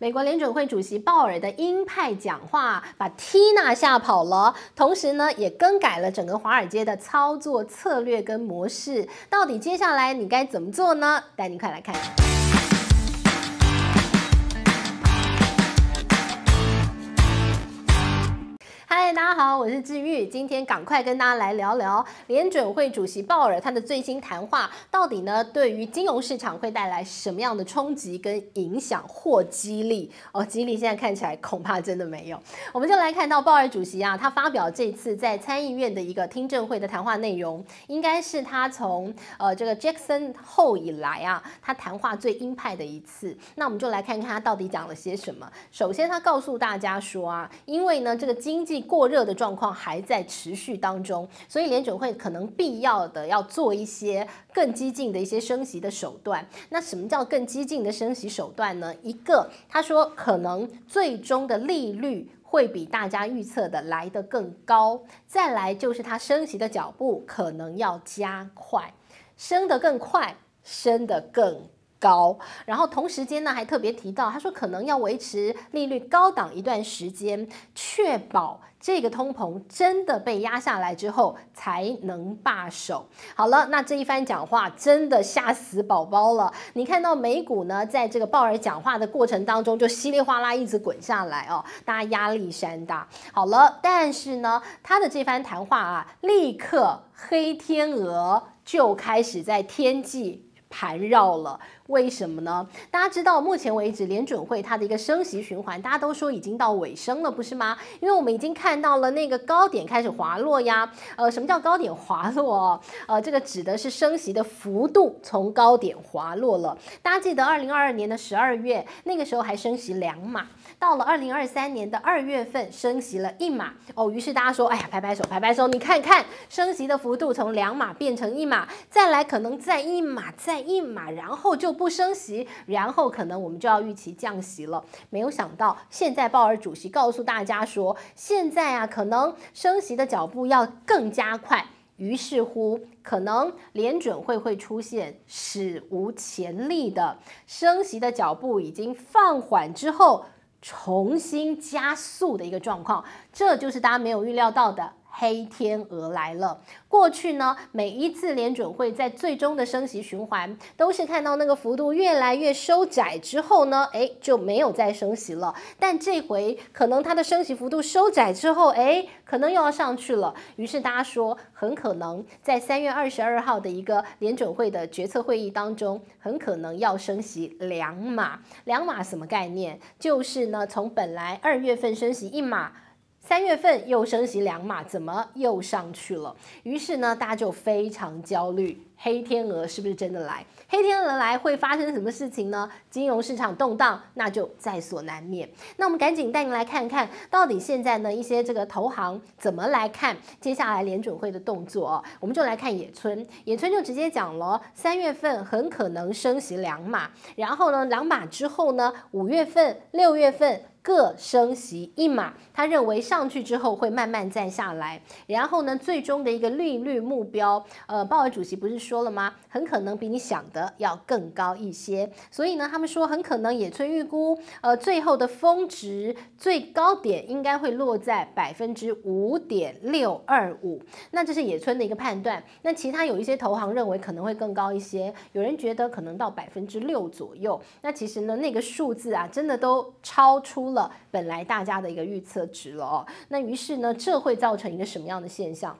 美国联准会主席鲍尔的鹰派讲话把蒂娜吓跑了，同时呢也更改了整个华尔街的操作策略跟模式。到底接下来你该怎么做呢？带你快来看。大家好，我是志玉，今天赶快跟大家来聊聊联准会主席鲍尔他的最新谈话，到底呢对于金融市场会带来什么样的冲击跟影响或激励？哦，激励现在看起来恐怕真的没有。我们就来看到鲍尔主席啊，他发表这次在参议院的一个听证会的谈话内容，应该是他从呃这个 Jackson 后以来啊，他谈话最鹰派的一次。那我们就来看看他到底讲了些什么。首先，他告诉大家说啊，因为呢这个经济过过热的状况还在持续当中，所以联准会可能必要的要做一些更激进的一些升息的手段。那什么叫更激进的升息手段呢？一个，他说可能最终的利率会比大家预测的来得更高。再来就是它升息的脚步可能要加快，升得更快，升得更高，然后同时间呢，还特别提到，他说可能要维持利率高档一段时间，确保这个通膨真的被压下来之后才能罢手。好了，那这一番讲话真的吓死宝宝了。你看到美股呢，在这个鲍尔讲话的过程当中，就稀里哗啦一直滚下来哦，大家压力山大。好了，但是呢，他的这番谈话啊，立刻黑天鹅就开始在天际盘绕了。为什么呢？大家知道，目前为止联准会它的一个升息循环，大家都说已经到尾声了，不是吗？因为我们已经看到了那个高点开始滑落呀。呃，什么叫高点滑落？呃，这个指的是升息的幅度从高点滑落了。大家记得，二零二二年的十二月那个时候还升息两码，到了二零二三年的二月份升息了一码。哦，于是大家说，哎呀，拍拍手，拍拍手，你看看升息的幅度从两码变成一码，再来可能再一码，再一码，然后就。不升息，然后可能我们就要预期降息了。没有想到，现在鲍尔主席告诉大家说，现在啊，可能升息的脚步要更加快。于是乎，可能联准会会出现史无前例的升息的脚步已经放缓之后，重新加速的一个状况。这就是大家没有预料到的。黑天鹅来了。过去呢，每一次联准会在最终的升息循环，都是看到那个幅度越来越收窄之后呢，诶，就没有再升息了。但这回可能它的升息幅度收窄之后，诶，可能又要上去了。于是大家说，很可能在三月二十二号的一个联准会的决策会议当中，很可能要升息两码。两码什么概念？就是呢，从本来二月份升息一码。三月份又升息两码，怎么又上去了？于是呢，大家就非常焦虑，黑天鹅是不是真的来？黑天鹅来会发生什么事情呢？金融市场动荡，那就在所难免。那我们赶紧带您来看看到底现在呢一些这个投行怎么来看接下来联准会的动作。哦我们就来看野村，野村就直接讲了，三月份很可能升息两码，然后呢两码之后呢，五月份、六月份。各升息一码，他认为上去之后会慢慢再下来，然后呢，最终的一个利率目标，呃，鲍尔主席不是说了吗？很可能比你想的要更高一些，所以呢，他们说很可能野村预估，呃，最后的峰值最高点应该会落在百分之五点六二五，那这是野村的一个判断。那其他有一些投行认为可能会更高一些，有人觉得可能到百分之六左右。那其实呢，那个数字啊，真的都超出了。本来大家的一个预测值了哦，那于是呢，这会造成一个什么样的现象？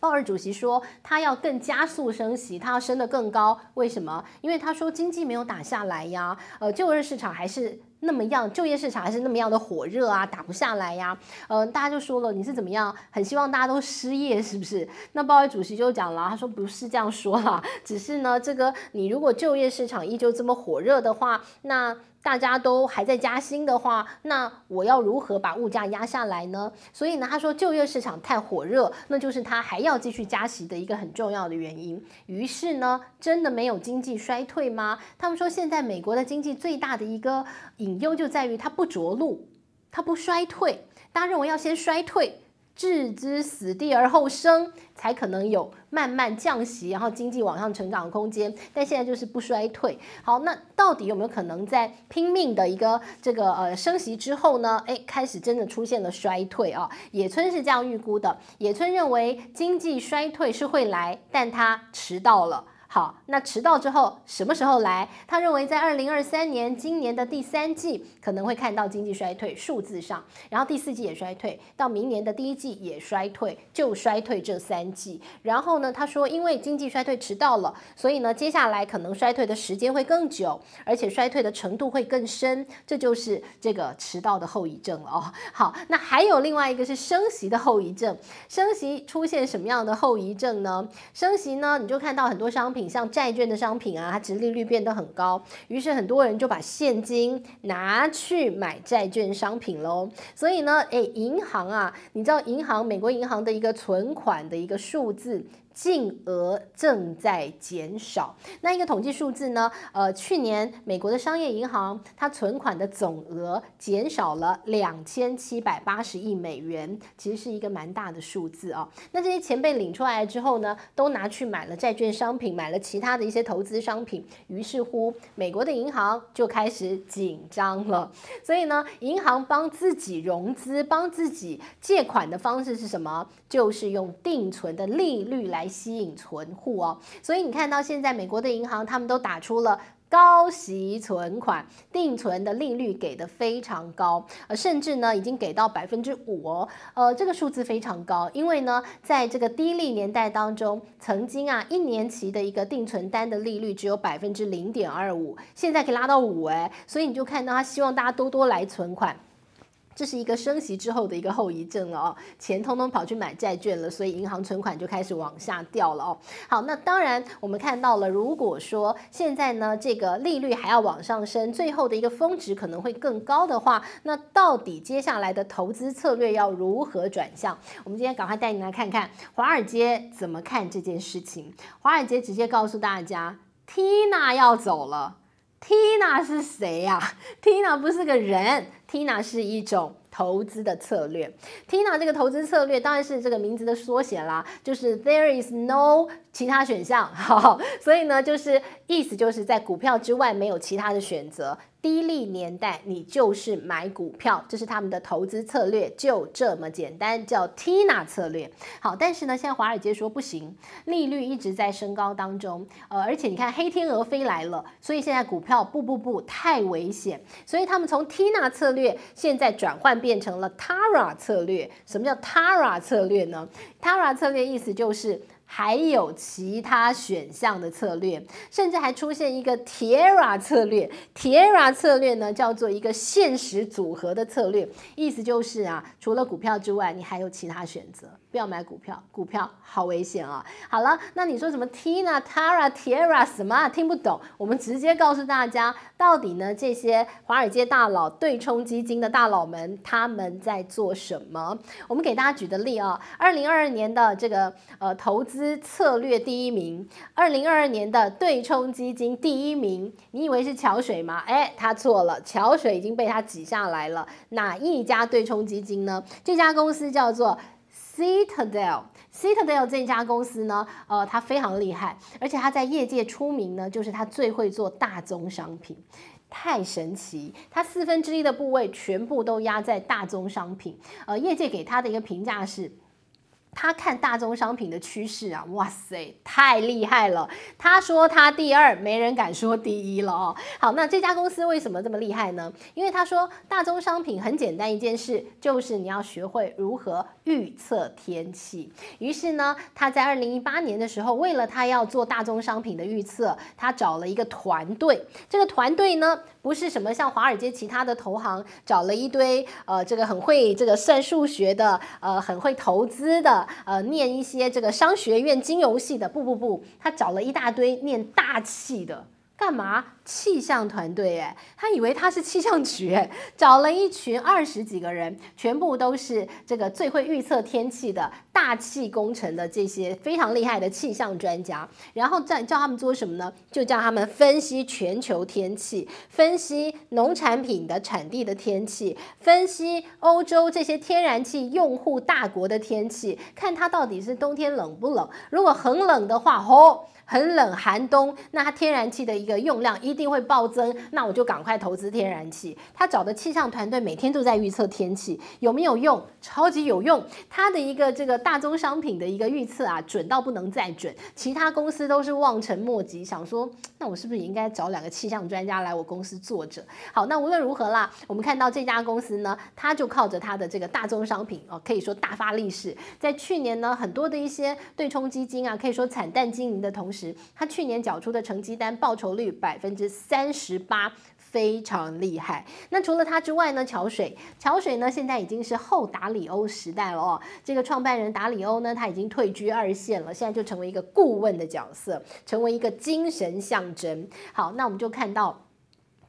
鲍尔主席说，他要更加速升息，他要升得更高。为什么？因为他说经济没有打下来呀，呃，就业市场还是那么样，就业市场还是那么样的火热啊，打不下来呀。呃，大家就说了，你是怎么样？很希望大家都失业，是不是？那鲍尔主席就讲了，他说不是这样说啦，只是呢，这个你如果就业市场依旧这么火热的话，那。大家都还在加薪的话，那我要如何把物价压下来呢？所以呢，他说就业市场太火热，那就是他还要继续加息的一个很重要的原因。于是呢，真的没有经济衰退吗？他们说现在美国的经济最大的一个隐忧就在于它不着陆，它不衰退。大家认为要先衰退，置之死地而后生，才可能有慢慢降息，然后经济往上成长的空间。但现在就是不衰退。好，那到底有没有可能在拼命的一个这个呃升息之后呢？哎，开始真的出现了衰退啊？野村是这样预估的。野村认为经济衰退是会来，但它迟到了。好，那迟到之后什么时候来？他认为在二零二三年今年的第三季可能会看到经济衰退数字上，然后第四季也衰退，到明年的第一季也衰退，就衰退这三季。然后呢，他说因为经济衰退迟到了，所以呢，接下来可能衰退的时间会更久，而且衰退的程度会更深，这就是这个迟到的后遗症了哦。好，那还有另外一个是升息的后遗症，升息出现什么样的后遗症呢？升息呢，你就看到很多商品。像债券的商品啊，它值利率变得很高，于是很多人就把现金拿去买债券商品喽。所以呢，诶，银行啊，你知道银行美国银行的一个存款的一个数字。净额正在减少。那一个统计数字呢？呃，去年美国的商业银行它存款的总额减少了两千七百八十亿美元，其实是一个蛮大的数字啊。那这些钱被领出来之后呢，都拿去买了债券商品，买了其他的一些投资商品。于是乎，美国的银行就开始紧张了。所以呢，银行帮自己融资、帮自己借款的方式是什么？就是用定存的利率来。吸引存户哦，所以你看到现在美国的银行，他们都打出了高息存款定存的利率给的非常高，呃，甚至呢已经给到百分之五哦，呃，这个数字非常高，因为呢在这个低利年代当中，曾经啊一年期的一个定存单的利率只有百分之零点二五，现在可以拉到五哎，所以你就看到他希望大家多多来存款。这是一个升息之后的一个后遗症了哦，钱通通跑去买债券了，所以银行存款就开始往下掉了哦。好，那当然我们看到了，如果说现在呢这个利率还要往上升，最后的一个峰值可能会更高的话，那到底接下来的投资策略要如何转向？我们今天赶快带你来看看华尔街怎么看这件事情。华尔街直接告诉大家，Tina 要走了。Tina 是谁呀？Tina 不是个人。Tina 是一种投资的策略。Tina 这个投资策略当然是这个名字的缩写啦，就是 There is no 其他选项。好，所以呢，就是意思就是在股票之外没有其他的选择。低利年代，你就是买股票，这是他们的投资策略，就这么简单，叫 Tina 策略。好，但是呢，现在华尔街说不行，利率一直在升高当中，呃，而且你看黑天鹅飞来了，所以现在股票不不不太危险，所以他们从 Tina 策略现在转换变成了 Tara 策略。什么叫 Tara 策略呢？Tara 策略意思就是。还有其他选项的策略，甚至还出现一个 Terra 策略。Terra 策略呢，叫做一个现实组合的策略，意思就是啊，除了股票之外，你还有其他选择。不要买股票，股票好危险啊！好了，那你说什么 Tina、Tara、Tierra 什么啊？听不懂。我们直接告诉大家，到底呢这些华尔街大佬、对冲基金的大佬们他们在做什么？我们给大家举的例啊，二零二二年的这个呃投资策略第一名，二零二二年的对冲基金第一名，你以为是桥水吗？哎，他错了，桥水已经被他挤下来了。哪一家对冲基金呢？这家公司叫做。Citadel，Citadel 这家公司呢，呃，它非常厉害，而且它在业界出名呢，就是它最会做大宗商品，太神奇。它四分之一的部位全部都压在大宗商品，呃，业界给它的一个评价是。他看大宗商品的趋势啊，哇塞，太厉害了！他说他第二，没人敢说第一了哦。好，那这家公司为什么这么厉害呢？因为他说大宗商品很简单一件事，就是你要学会如何预测天气。于是呢，他在二零一八年的时候，为了他要做大宗商品的预测，他找了一个团队。这个团队呢，不是什么像华尔街其他的投行找了一堆呃，这个很会这个算数学的，呃，很会投资的。呃，念一些这个商学院金融系的，不不不，他找了一大堆念大气的，干嘛？气象团队，哎，他以为他是气象局，哎，找了一群二十几个人，全部都是这个最会预测天气的大气工程的这些非常厉害的气象专家，然后再叫他们做什么呢？就叫他们分析全球天气，分析农产品的产地的天气，分析欧洲这些天然气用户大国的天气，看它到底是冬天冷不冷。如果很冷的话，吼。很冷寒冬，那它天然气的一个用量一定会暴增，那我就赶快投资天然气。他找的气象团队每天都在预测天气，有没有用？超级有用。他的一个这个大宗商品的一个预测啊，准到不能再准，其他公司都是望尘莫及，想说那我是不是也应该找两个气象专家来我公司坐着？好，那无论如何啦，我们看到这家公司呢，他就靠着他的这个大宗商品哦，可以说大发利市。在去年呢，很多的一些对冲基金啊，可以说惨淡经营的同时。他去年缴出的成绩单报酬率百分之三十八，非常厉害。那除了他之外呢？桥水，桥水呢，现在已经是后达里欧时代了哦。这个创办人达里欧呢，他已经退居二线了，现在就成为一个顾问的角色，成为一个精神象征。好，那我们就看到。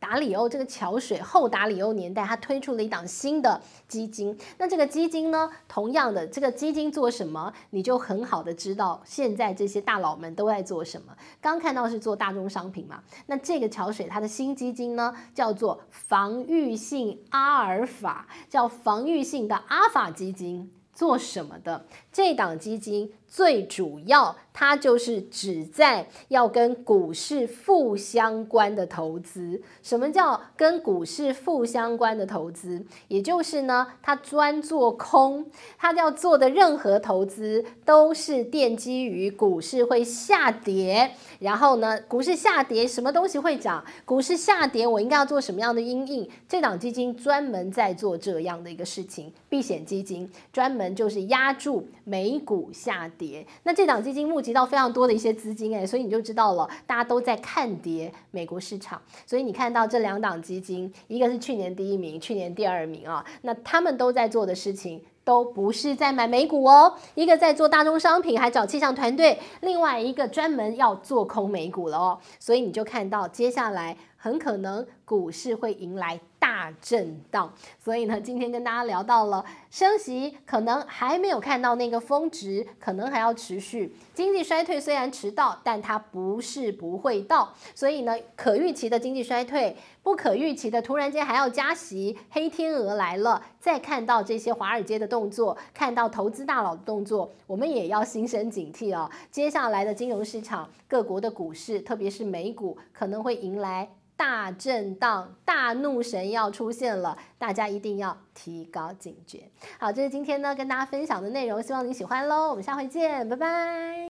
达里欧这个桥水后达里欧年代，他推出了一档新的基金。那这个基金呢，同样的，这个基金做什么，你就很好的知道现在这些大佬们都在做什么。刚看到是做大宗商品嘛，那这个桥水它的新基金呢，叫做防御性阿尔法，叫防御性的阿尔法基金，做什么的？这档基金。最主要，它就是旨在要跟股市负相关的投资。什么叫跟股市负相关的投资？也就是呢，它专做空，它要做的任何投资都是奠基于股市会下跌。然后呢，股市下跌，什么东西会涨？股市下跌，我应该要做什么样的阴影？这档基金专门在做这样的一个事情，避险基金专门就是压住美股下跌。跌，那这档基金募集到非常多的一些资金，哎，所以你就知道了，大家都在看跌美国市场。所以你看到这两档基金，一个是去年第一名，去年第二名啊，那他们都在做的事情都不是在买美股哦，一个在做大宗商品，还找气象团队，另外一个专门要做空美股了哦。所以你就看到接下来很可能股市会迎来。大震荡，所以呢，今天跟大家聊到了升息，可能还没有看到那个峰值，可能还要持续。经济衰退虽然迟到，但它不是不会到。所以呢，可预期的经济衰退，不可预期的突然间还要加息，黑天鹅来了。再看到这些华尔街的动作，看到投资大佬的动作，我们也要心生警惕哦。接下来的金融市场，各国的股市，特别是美股，可能会迎来。大震荡，大怒神要出现了，大家一定要提高警觉。好，这是今天呢跟大家分享的内容，希望你喜欢喽。我们下回见，拜拜。